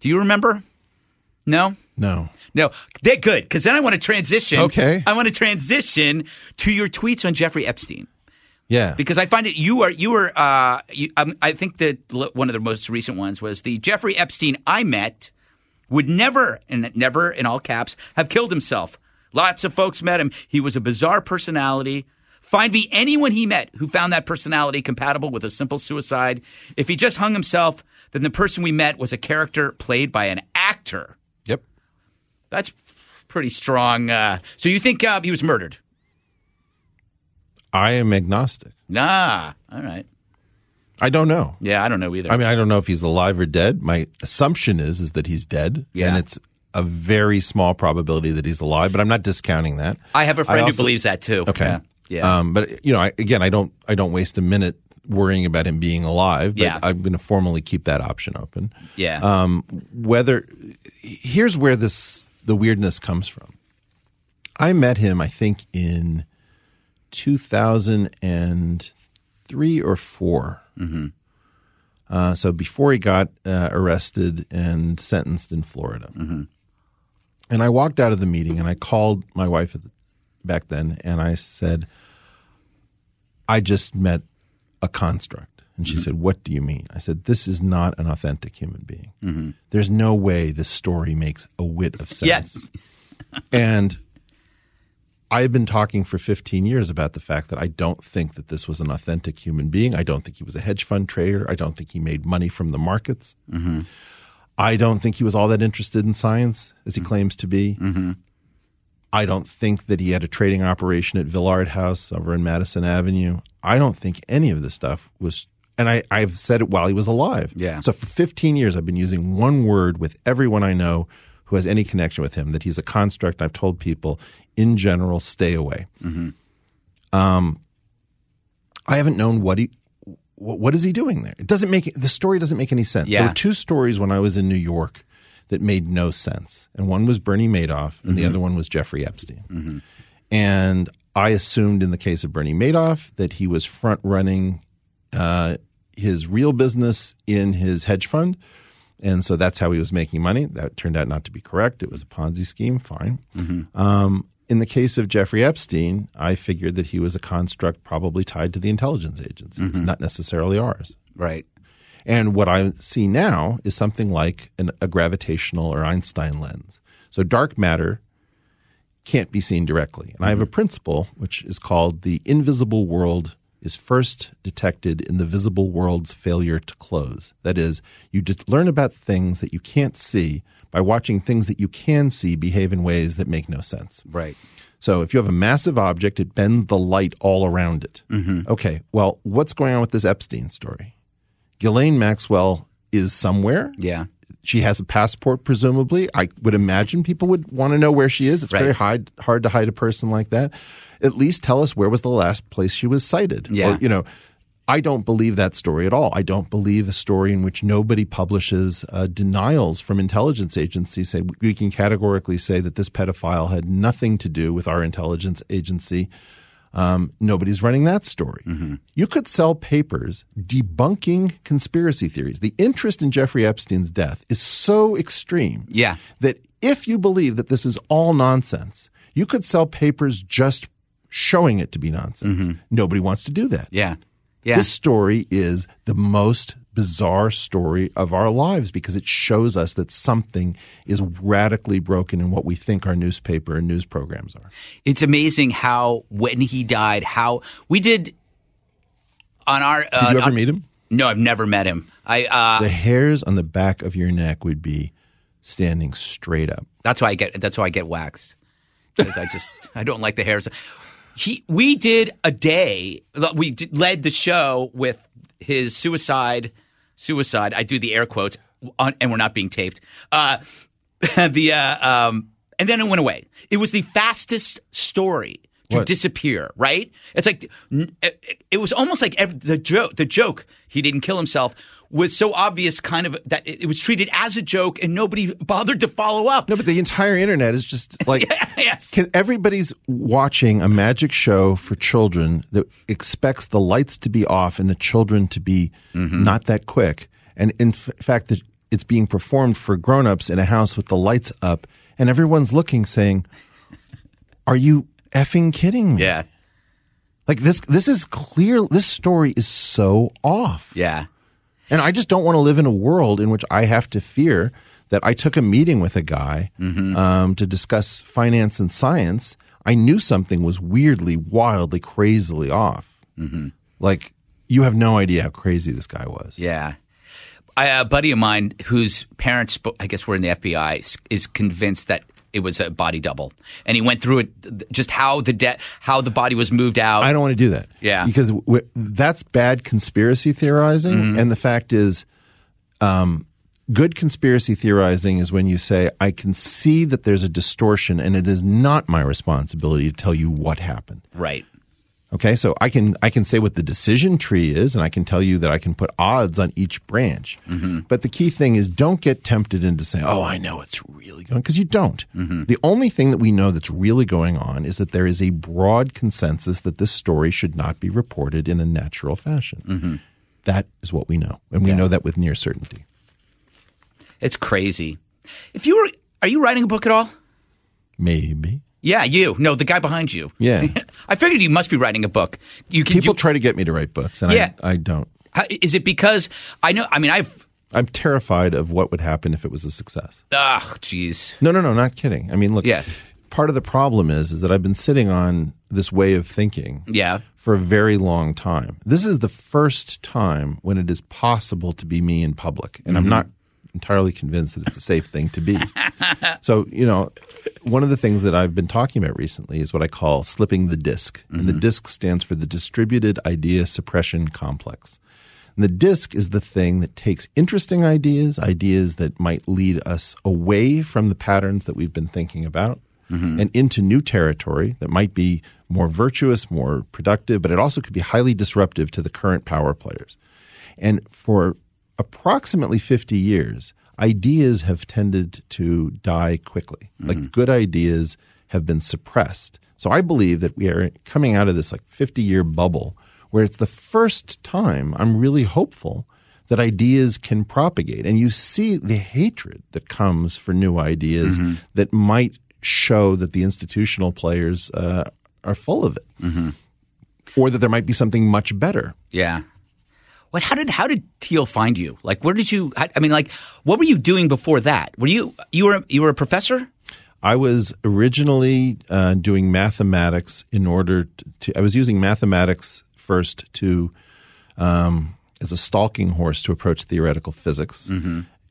Do you remember? No. No, No, they're good because then I want to transition. Okay. I want to transition to your tweets on Jeffrey Epstein yeah, because I find it you are you were uh, you, um, I think that l- one of the most recent ones was the Jeffrey Epstein I met would never and never in all caps have killed himself. Lots of folks met him. He was a bizarre personality. Find me anyone he met who found that personality compatible with a simple suicide. If he just hung himself, then the person we met was a character played by an actor. yep. That's pretty strong. Uh, so you think uh, he was murdered? I am agnostic. Nah. All right. I don't know. Yeah, I don't know either. I mean, I don't know if he's alive or dead. My assumption is is that he's dead, Yeah. and it's a very small probability that he's alive. But I'm not discounting that. I have a friend also- who believes that too. Okay. Yeah. Yeah. Um, but you know, I, again, I don't, I don't waste a minute worrying about him being alive. But Yeah. I'm going to formally keep that option open. yeah. Um, whether here's where this the weirdness comes from. I met him, I think, in 2003 or 4 Mm-hmm. Uh, so before he got uh, arrested and sentenced in Florida. Mm-hmm. And I walked out of the meeting and I called my wife back then and I said, I just met a construct. And Mm-hmm. she said, What do you mean? I said, This is not an authentic human being. Mm-hmm. There's no way this story makes a whit of sense. Yes. and I've been talking for 15 years about the fact that I don't think that this was an authentic human being. I don't think he was a hedge fund trader. I don't think he made money from the markets. I don't think he was all that interested in science as he mm-hmm. claims to be. Mm-hmm. I don't think that he had a trading operation at Villard House over in Madison Avenue. I don't think any of this stuff was, and I, I've said it while he was alive. Yeah. So for 15 years, I've been using one word with everyone I know who has any connection with him that he's a construct. I've told people, in general, stay away. Mm-hmm. Um, I haven't known what he. Wh- What is he doing there? It doesn't make the story doesn't make any sense. There were two stories when I was in New York that made no sense, and one was Bernie Madoff, and the other one was Jeffrey Epstein. And I assumed in the case of Bernie Madoff that he was front running uh, his real business in his hedge fund. And so that's how he was making money. That turned out not to be correct. It was a Ponzi scheme. Fine. Um, in the case of Jeffrey Epstein, I figured that he was a construct probably tied to the intelligence agencies, mm-hmm. not necessarily ours. right. And what I see now is something like an, a gravitational or Einstein lens. So dark matter can't be seen directly. And I have a mm-hmm. principle which is called the invisible world is first detected in the visible world's failure to close. That is, you learn about things that you can't see by watching things that you can see behave in ways that make no sense. Right. So if you have a massive object, it bends the light all around it. Mm-hmm. Okay, well, what's going on with this Epstein story? Ghislaine Maxwell is somewhere. Yeah. She has a passport, presumably. I would imagine people would want to know where she is. It's Right. very hard, hard to hide a person like that. At least tell us where was the last place she was sighted. Yeah. Or, you know, I don't believe that story at all. I don't believe a story in which nobody publishes uh, denials from intelligence agencies. Say we can categorically say that this pedophile had nothing to do with our intelligence agency. Um, nobody's running that story. You could sell papers debunking conspiracy theories. The interest in Jeffrey Epstein's death is so extreme Yeah. that if you believe that this is all nonsense, you could sell papers just showing it to be nonsense. Nobody wants to do that. Yeah. Yeah. This story is the most bizarre story of our lives because it shows us that something is radically broken in what we think our newspaper and news programs are. it's amazing how when he died, how we did on our. Uh, Did you ever on- meet him? No, I've never met him. I. Uh, The hairs on the back of your neck would be standing straight up. That's why I get. That's why I get waxed because I just I don't like the hairs. He we did a day. We did, led the show with his suicide. Suicide. I do the air quotes, on, and we're not being taped. Uh, the uh, um, and then it went away. It was the fastest story to What? disappear. Right? It's like it, it was almost like every, the joke. The joke he didn't kill himself was so obvious, kind of that it, was treated as a joke, and nobody bothered to follow up. No, but the entire internet is just like yes. Can, everybody's watching a magic show for children that expects the lights to be off and the children to be mm-hmm. not that quick. And in f- fact, that it's being performed for grown-ups in a house with the lights up, and everyone's looking, saying, "Are you effing kidding me?" Yeah. Like this. This is clear. This story is so off. Yeah. And I just don't want to live in a world in which I have to fear that I took a meeting with a guy um, to discuss finance and science. I knew something was weirdly, wildly, crazily off. Like, you have no idea how crazy this guy was. Yeah. I, a buddy of mine whose parents, I guess, were in the FBI, is convinced that it was a body double, and he went through it, just how the de- how the body was moved out. I don't want to do that. Yeah. Because w- that's bad conspiracy theorizing. And the fact is, um, good conspiracy theorizing is when you say, I can see that there's a distortion and it is not my responsibility to tell you what happened. right. Okay, so I can I can say what the decision tree is, and I can tell you that I can put odds on each branch. Mm-hmm. But the key thing is, don't get tempted into saying, "Oh, I know it's really going," because you don't. Mm-hmm. The only thing that we know that's really going on is that there is a broad consensus that this story should not be reported in a natural fashion. Mm-hmm. That is what we know, and we know that with near certainty. It's crazy. If you were, are you writing a book at all? Maybe, Yeah, you. No, the guy behind you. yeah. I figured you must be writing a book. You can. People you, try to get me to write books, and Yeah. I, I don't. how- is it because I know? I mean, I've. I'm terrified of what would happen if it was a success. Ah, jeez. No, no, no, not kidding. I mean, look, Yeah. part of the problem is is that I've been sitting on this way of thinking Yeah. for a very long time. This is the first time when it is possible to be me in public, and I'm not entirely convinced that it's a safe thing to be. so, you know, one of the things that I've been talking about recently is what I call slipping the disk. And the mm-hmm. disk stands for the distributed idea suppression complex. And the disc is the thing that takes interesting ideas, ideas that might lead us away from the patterns that we've been thinking about, mm-hmm. and into new territory that might be more virtuous, more productive, but it also could be highly disruptive to the current power players. And for approximately 50 years, ideas have tended to die quickly. Mm-hmm. Like good ideas have been suppressed. So I believe that we are coming out of this like 50 year bubble where it's the first time I'm really hopeful that ideas can propagate. And you see the hatred that comes for new ideas mm-hmm. that might show that the institutional players uh, are full of it. Mm-hmm. Or that there might be something much better. Yeah. What? How did how did Thiel find you? Like, where did you? I I mean, like, what were you doing before that? Were you you were you were a professor? I was originally uh, doing mathematics in order to. I was using mathematics first to um, as a stalking horse to approach theoretical physics,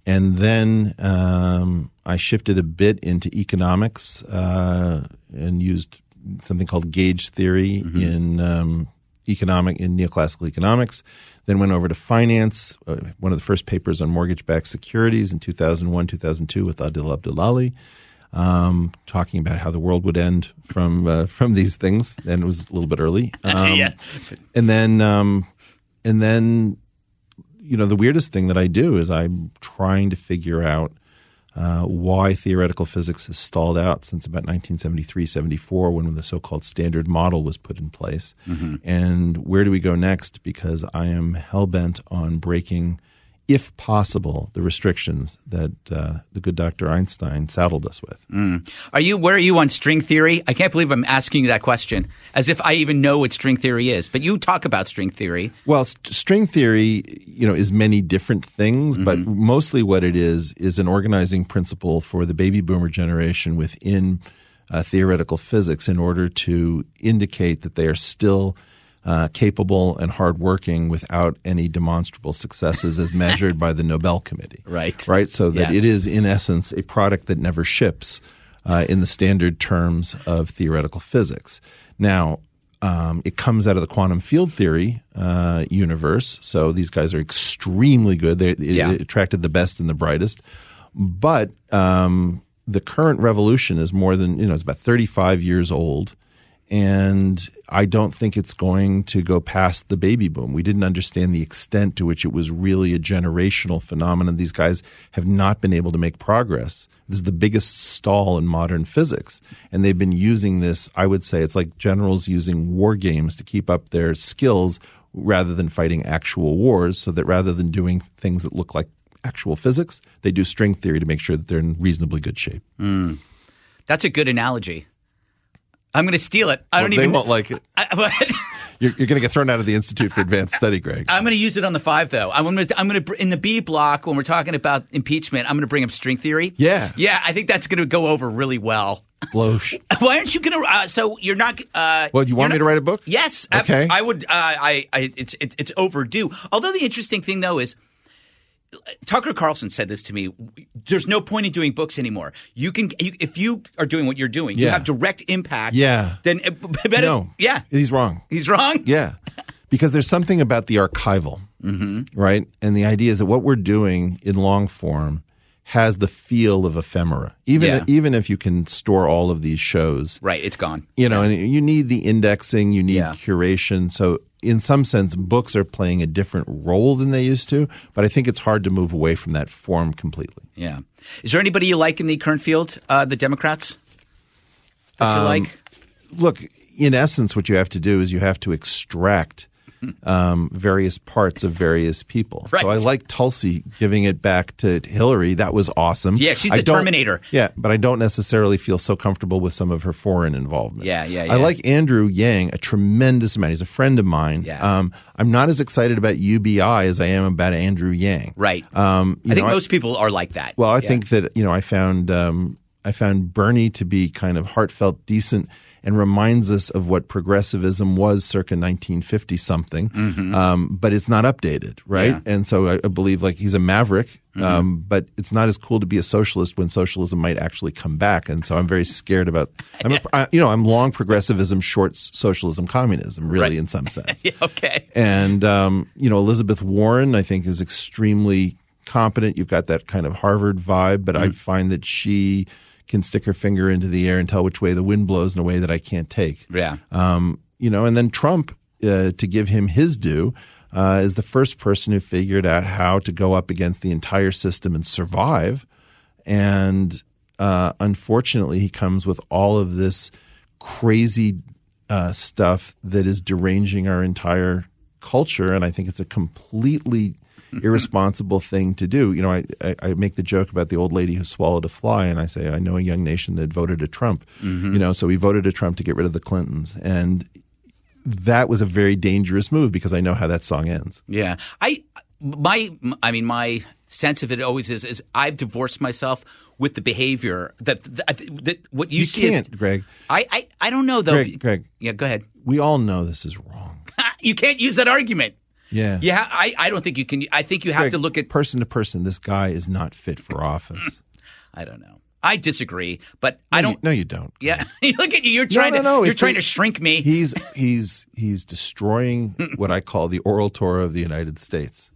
and then um, I shifted a bit into economics uh, and used something called gauge theory in um, economic in neoclassical economics. Then went over to finance. Uh, one of the first papers on mortgage-backed securities in 2001, 2002 with Adil Abdulali um, talking about how the world would end from uh, from these things, and it was a little bit early. Um, Yeah. And then um, and then, you know, the weirdest thing that I do is I'm trying to figure out uh, why theoretical physics has stalled out since about 1973, 74, when the so called standard model was put in place. And where do we go next? Because I am hell bent on breaking, if possible, the restrictions that uh, the good Dr. Einstein saddled us with. Are you where are you on string theory? I can't believe I'm asking you that question as if I even know what string theory is. But you talk about string theory. Well, st- string theory, you know, is many different things, but mostly what it is is an organizing principle for the baby boomer generation within uh, theoretical physics in order to indicate that they are still uh, capable and hardworking without any demonstrable successes as measured by the Nobel Committee. Right. Right. So that Yeah. it is, in essence, a product that never ships uh, in the standard terms of theoretical physics. Now, um, it comes out of the quantum field theory uh, universe. So these guys are extremely good. They Yeah. attracted the best and the brightest. But um, the current revolution is more than you know. It's about thirty-five years old, and I don't think it's going to go past the baby boom. We didn't understand the extent to which it was really a generational phenomenon. These guys have not been able to make progress. This is the biggest stall in modern physics. And they've been using this, I would say, it's like generals using war games to keep up their skills rather than fighting actual wars, so that rather than doing things that look like actual physics, they do string theory to make sure that they're in reasonably good shape. Hmm. That's a good analogy. I'm going to steal it. I don't they even. won't like it. I, You're, you're going to get thrown out of the Institute for Advanced Study, Greg. I'm going to use it on the five though. I'm going to. I'm going to in the B block when we're talking about impeachment. I'm going to bring up string theory. Yeah. Yeah. I think that's going to go over really well. Blosh. Why aren't you going to? Uh, so you're not. Uh, Well, you want me to write a book? Yes. I- Okay. I, would. Uh, I. I. It's. It, it's overdue. Although the interesting thing though is. Tucker Carlson said this to me. There's no point in doing books anymore. You can, you, if you are doing what you're doing, you have direct impact. Yeah. Then uh, better. No. Yeah. He's wrong. He's wrong. Yeah. Because there's something about the archival, right? And the idea is that what we're doing in long form has the feel of ephemera. Even Yeah. even if you can store all of these shows, Right. It's gone. you know, and you need the indexing, you need Yeah. curation. So in some sense, books are playing a different role than they used to. But I think it's hard to move away from that form completely. Yeah. Is there anybody you like in the current field? Uh, the Democrats that Um, you like? look, in essence, what you have to do is you have to extract um, various parts of various people. Right. So I like Tulsi giving it back to Hillary. That was awesome. Yeah, she's I the Terminator. Yeah, but I don't necessarily feel so comfortable with some of her foreign involvement. Yeah, yeah, I like Andrew Yang a tremendous amount. He's a friend of mine. Yeah. Um, I'm not as excited about UBI as I am about Andrew Yang. Right. Um, you I think know, most people are like that. well, I Yeah. think that you know I found um, I found Bernie to be kind of heartfelt, decent, and reminds us of what progressivism was circa 1950 something. Um, but it's not updated, right? Mm-hmm. Yeah. And so I, I believe like he's a maverick. Um, but it's not as cool to be a socialist when socialism might actually come back, and so I'm very scared about. I'm a, I, you know, I'm long progressivism, short socialism, communism, really, Right. in some sense. Yeah, okay. And um, you know, Elizabeth Warren, I think, is extremely competent. You've got that kind of Harvard vibe, but Mm. I find that she can stick her finger into the air and tell which way the wind blows in a way that I can't take. Yeah. Um, you know, and then Trump, uh, to give him his due, uh, is the first person who figured out how to go up against the entire system and survive. And uh, unfortunately, he comes with all of this crazy uh, stuff that is deranging our entire culture. And I think it's a completely irresponsible thing to do. You know, I, I, I make the joke about the old lady who swallowed a fly, and I say, I know a young nation that voted a Trump. Mm-hmm. You know, so we voted a Trump to get rid of the Clintons. And that was a very dangerous move because I know how that song ends. Yeah. I my I mean my sense of it always is is I've divorced myself with the behavior that that, that what you, You see can't, is Greg. I, I I don't know though. Greg, Greg. Yeah, go ahead. We all know this is wrong. you can't use that argument. Yeah. Yeah, I, I don't think you can. I think you have Greg, to look at. person to person. This guy is not fit for office. I don't know. I disagree, but I don't. you- no, you don't. Yeah, look at you. You're trying no, to. no, you're it's trying a- to shrink me. He's he's he's destroying what I call the oral Torah of the United States.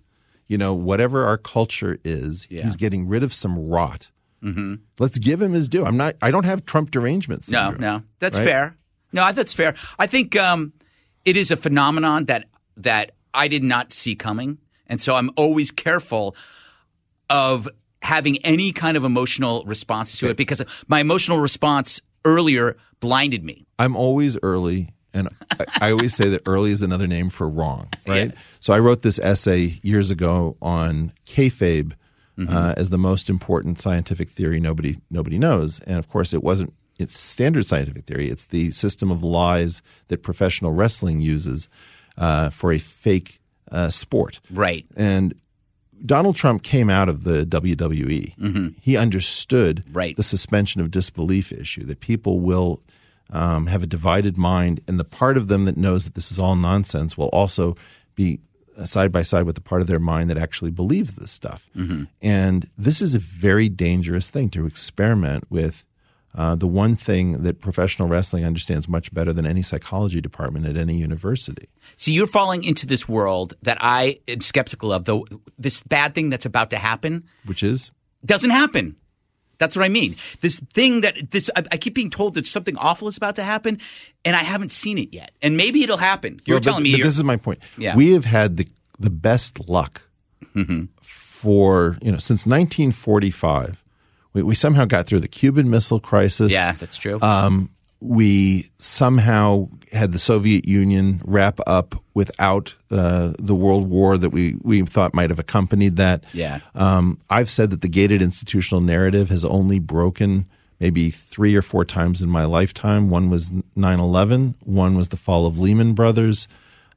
You know, whatever our culture is, Yeah. he's getting rid of some rot. Mm-hmm. Let's give him his due. I'm not. I don't have Trump derangement. No, no, that's right? fair. No, that's fair. I think um, it is a phenomenon that that I did not see coming. And so I'm always careful of having any kind of emotional response to it because my emotional response earlier blinded me. I'm always early, and I, I always say that early is another name for wrong, right? So I wrote this essay years ago on kayfabe uh, as the most important scientific theory nobody nobody knows, and of course it wasn't. It's standard scientific theory. It's the system of lies that professional wrestling uses uh, for a fake uh, sport. Right. And Donald Trump came out of the WWE. He understood Right. the suspension of disbelief issue that people will um, have a divided mind, and the part of them that knows that this is all nonsense will also be uh, side by side with the part of their mind that actually believes this stuff. And this is a very dangerous thing to experiment with. Uh, the one thing that professional wrestling understands much better than any psychology department at any university. So you're falling into this world that I am skeptical of, though this bad thing that's about to happen Which is doesn't happen. That's what I mean. This thing that this I, I keep being told that something awful is about to happen, and I haven't seen it yet. And maybe it'll happen. You're Well, but- telling me but you're, this is my point. Yeah. We have had the the best luck for you know since 1945. We, we somehow got through the Cuban Missile Crisis. yeah, that's true. Um, we somehow had the Soviet Union wrap up without uh, the World War that we, we thought might have accompanied that. Yeah. Um, I've said that the gated institutional narrative has only broken maybe three or four times in my lifetime. One was 9 11, one was the fall of Lehman Brothers,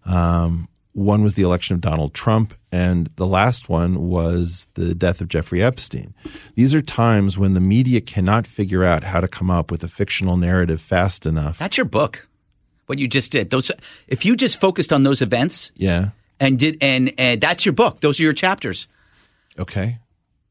um, one was the election of Donald Trump, and the last one was the death of Jeffrey Epstein. These are times when the media cannot figure out how to come up with a fictional narrative fast enough. that's your book. What you just did. Those if you just focused on those events Yeah. and did and, and that's your book. Those are your chapters. Okay.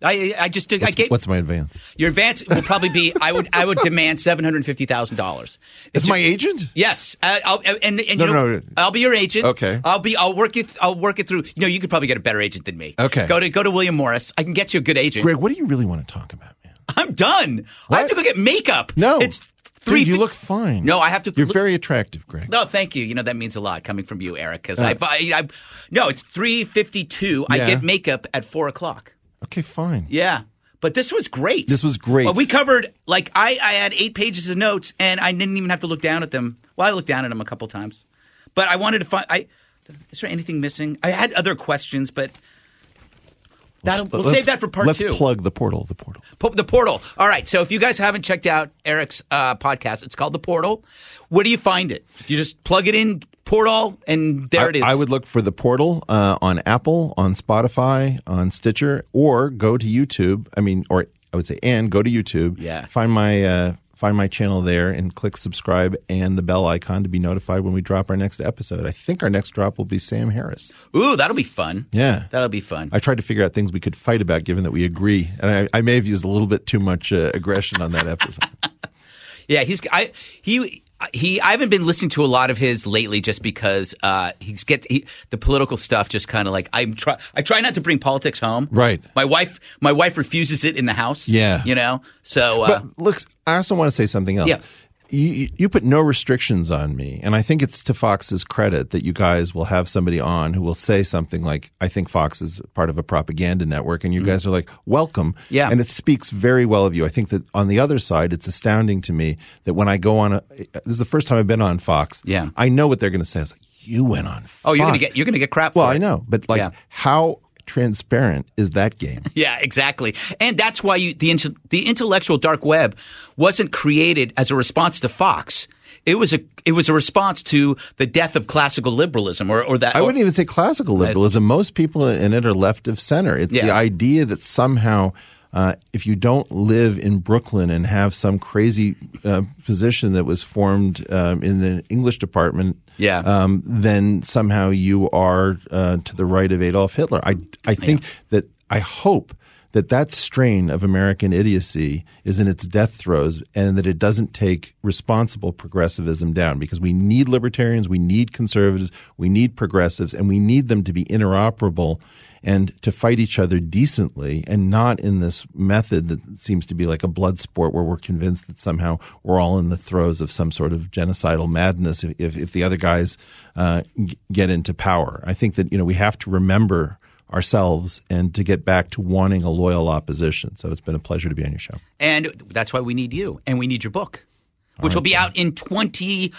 I I just did. I What's, gave what's my advance? your advance will probably be. I would I would demand seven hundred fifty thousand dollars. It's my agent? Yes, uh, I'll, and, and No, you no, know, no. I'll be your agent. Okay. I'll be. I'll work it. I'll work it through. You know, you could probably get a better agent than me. Okay. Go to go to William Morris. I can get you a good agent. Greg, what do you really want to talk about, man? I'm done. I have to go get makeup. No. it's three. Dude, you look fine. No, I have to. You're look- very attractive, Greg. No, thank you. You know that means a lot coming from you, Eric. Because I, I, I, no, it's three fifty two. I get makeup at four o'clock. Okay, fine. Yeah. But this was great. This was great. Well, we covered like I, I had eight pages of notes and I didn't even have to look down at them. Well, I looked down at them a couple times, but I wanted to find. I is there anything missing? I had other questions, but that'll, we'll save that for part let's two. plug the portal. The portal. Po- the portal. All right. So if you guys haven't checked out Eric's uh, podcast, it's called the Portal. Where do you find it? You just plug it in Portal, and there I, it is. I would look for the portal uh, on Apple, on Spotify, on Stitcher, or go to YouTube. I mean, or I would say, and go to YouTube. Yeah. Find my uh, find my channel there and click subscribe and the bell icon to be notified when we drop our next episode. I think our next drop will be Sam Harris. Ooh, that'll be fun. Yeah. That'll be fun. I tried to figure out things we could fight about, given that we agree, and I, I may have used a little bit too much uh, aggression on that episode. Yeah, he's I he he. I haven't been listening to a lot of his lately, just because uh, he's get he, the political stuff. Just kind of like I'm try. I try not to bring politics home. Right. My wife. My wife refuses it in the house. Yeah. You know. So uh, But look, I also want to say something else. Yeah. You, you put no restrictions on me, and I think it's to Fox's credit that you guys will have somebody on who will say something like, "I think Fox is part of a propaganda network," and you guys are like, "Welcome." Mm-hmm. Yeah. and it speaks very well of you. I think that on the other side, it's astounding to me that when I go on a, this is the first time I've been on Fox. Yeah. I know what they're going to say. I was like, "You went on." oh, you're gonna get you're gonna get crap. Well, for I know, but like, Yeah. how transparent is that game? Yeah, exactly. And that's why you, the the intellectual dark web wasn't created as a response to Fox. It was a it was a response to the death of classical liberalism, or or that. I wouldn't even say classical liberalism. Most people in it are left of center. It's Yeah. the idea that somehow, uh, if you don't live in Brooklyn and have some crazy uh, position that was formed um, in the English department, Yeah. um, then somehow you are uh, to the right of Adolf Hitler. I I think that I hope that that strain of American idiocy is in its death throes and that it doesn't take responsible progressivism down because we need libertarians, we need conservatives, we need progressives, and we need them to be interoperable and to fight each other decently and not in this method that seems to be like a blood sport where we're convinced that somehow we're all in the throes of some sort of genocidal madness if, if, if the other guys uh, get into power. I think that, you know, we have to remember ourselves and to get back to wanting a loyal opposition. So it's been a pleasure to be on your show. And that's why we need you and we need your book, which right, will be so. out in 20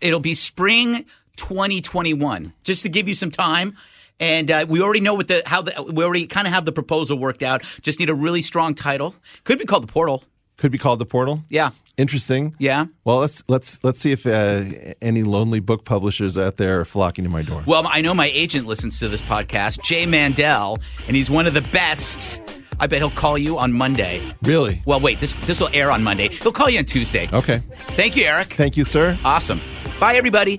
it'll be spring 2021. Just to give you some time and uh, we already know what the how the we already kind of have the proposal worked out. Just need a really strong title. Could be called the Portal. Could be called the Portal. Yeah. Interesting. Yeah. Well, let's let's let's see if uh, any lonely book publishers out there are flocking to my door. Well, I know my agent listens to this podcast, Jay Mandel, and he's one of the best. I bet he'll call you on Monday. Really? Well, wait. This this will air on Monday. He'll call you on Tuesday. Okay. Thank you, Eric. Thank you, sir. Awesome. Bye, everybody.